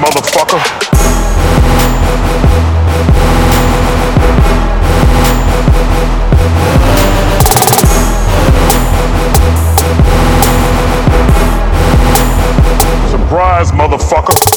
motherfucker. surprise, motherfucker.